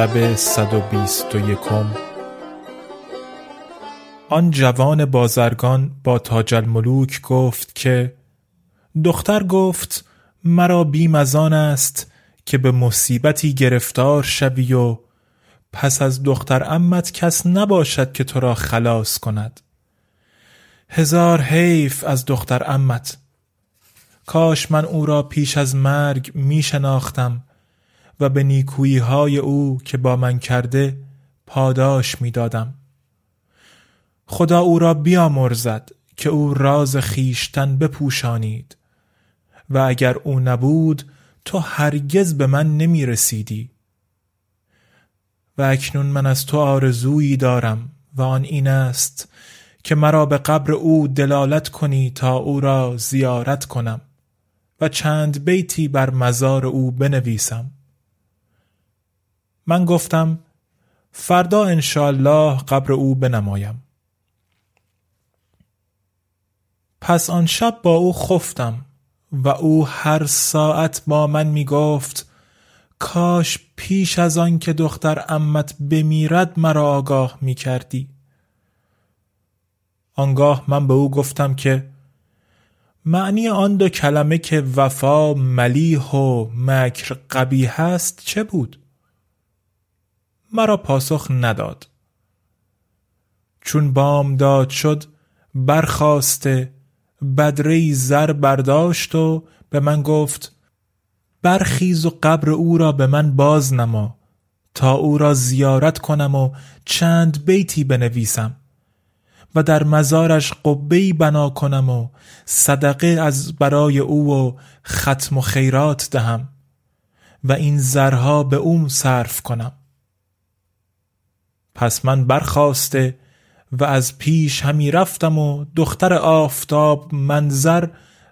شب صد و بیست و یکم. آن جوان بازرگان با تاج الملوک گفت که دختر گفت مرا بیم از آن است که به مصیبتی گرفتار شوی و پس از دختر امت کس نباشد که تو را خلاص کند. هزار حیف از دختر امت. کاش من او را پیش از مرگ می شناختم و به نیکویی های او که با من کرده پاداش می دادم. خدا او را بیامرزد که او راز خیشتن بپوشانید و اگر او نبود تو هرگز به من نمی رسیدی و اکنون من از تو آرزویی دارم و آن این است که مرا به قبر او دلالت کنی تا او را زیارت کنم و چند بیتی بر مزار او بنویسم من گفتم فردا انشالله قبر او بنمایم پس آن شب با او خفتم و او هر ساعت با من می گفت کاش پیش از آن که دختر امت بمیرد مرا آگاه می کردی آنگاه من به او گفتم که معنی آن دو کلمه که وفا ملیح و مکر قبیه است چه بود؟ مرا پاسخ نداد. چون بام داد شد برخواسته بدره زر برداشت و به من گفت برخیز و قبر او را به من باز نما تا او را زیارت کنم و چند بیتی بنویسم و در مزارش قبهی بنا کنم و صدقه از برای او و ختم و خیرات دهم و این زرها به او صرف کنم. پس من برخواسته و از پیش همی رفتم و دختر آفتاب منظر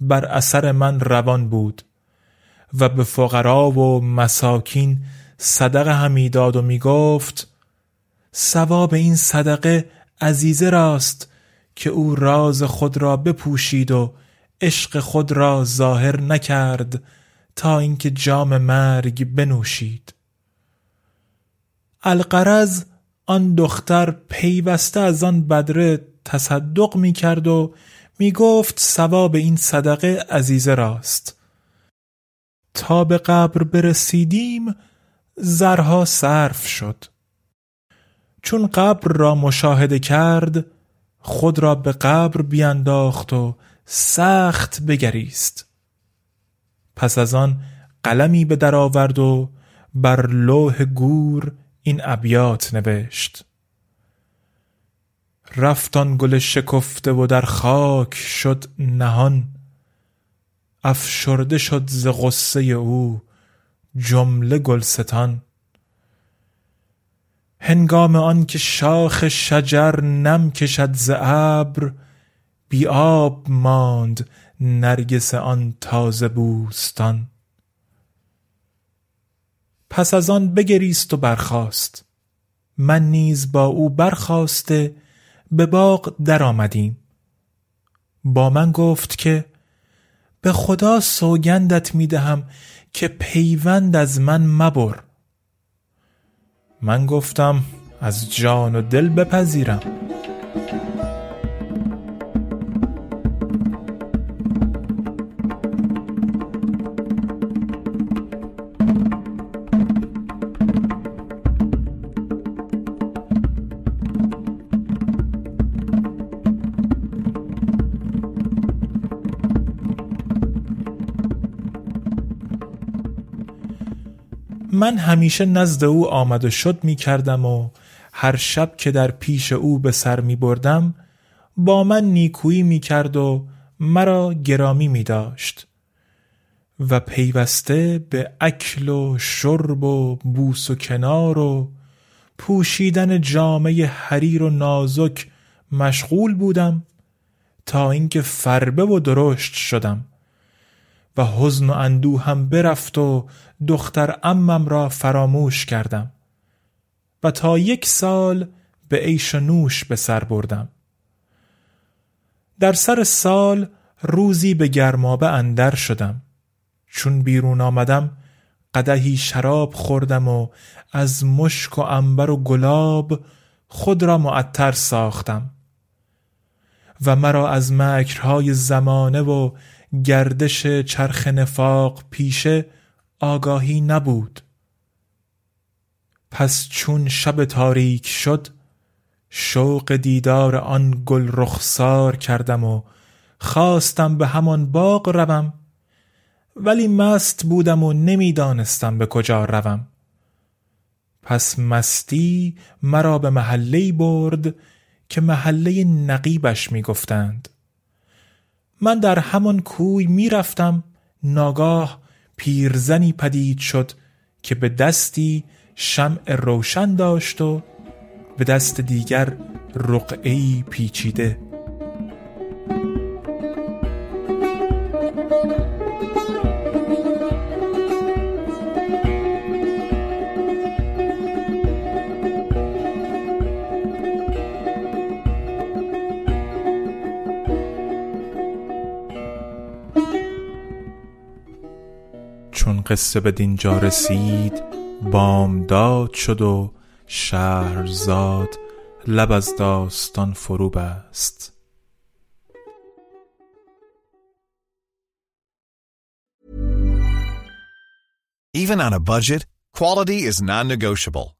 بر اثر من روان بود و به فقرا و مساکین صدقه همی داد و می گفت ثواب این صدقه عزیزه راست که او راز خود را بپوشید و عشق خود را ظاهر نکرد تا اینکه جام مرگ بنوشید. القرض آن دختر پیوسته از آن بدره تصدق می کرد و می گفت ثواب این صدقه عزیزه راست. تا به قبر برسیدیم زرها صرف شد. چون قبر را مشاهده کرد خود را به قبر بیانداخت و سخت بگریست. پس از آن قلمی به در آورد و بر لوح گور این ابیات نوشت. رفتان گل شکفته و در خاک شد نهان. افشرده شد ز غصه او جمله گلستان. هنگام آن که شاخ شجر نم کشد ز ابر بی آب ماند نرگس آن تازه بوستان. پس از آن بگریست و برخاست. من نیز با او برخواسته به باغ در آمدیم با من گفت که به خدا سوگندت می دهم که پیوند از من مبر. من گفتم از جان و دل بپذیرم. من همیشه نزد او آمد و شد می کردم و هر شب که در پیش او به سر می بردم با من نیکویی می کرد و مرا گرامی می داشت و پیوسته به اکل و شرب و بوس و کنار و پوشیدن جامعه حریر و نازک مشغول بودم تا اینکه فربه و درشت شدم. و حزن و اندوه هم برفت و دختر امم را فراموش کردم و تا یک سال به عیش و نوش به سر بردم. در سر سال روزی به گرمابه اندر شدم. چون بیرون آمدم قدهی شراب خوردم و از مشک و انبر و گلاب خود را معطر ساختم و مرا از مکرهای زمانه و گردش چرخ نفاق پیشه آگاهی نبود. پس چون شب تاریک شد شوق دیدار آن گل رخسار کردم و خواستم به همان باغ روم ولی مست بودم و نمی‌دانستم به کجا روم. پس مستی مرا به محله برد که محله نقیبش می‌گفتند. من در همان کوی می‌رفتم. ناگاه پیرزنی پدید شد که به دستی شمع روشن داشت و به دست دیگر رقعی پیچیده. قصه به دینجا رسید بامداد شد و شهرزاد لب از داستان فرو بست Even on a budget, quality is non-negotiable.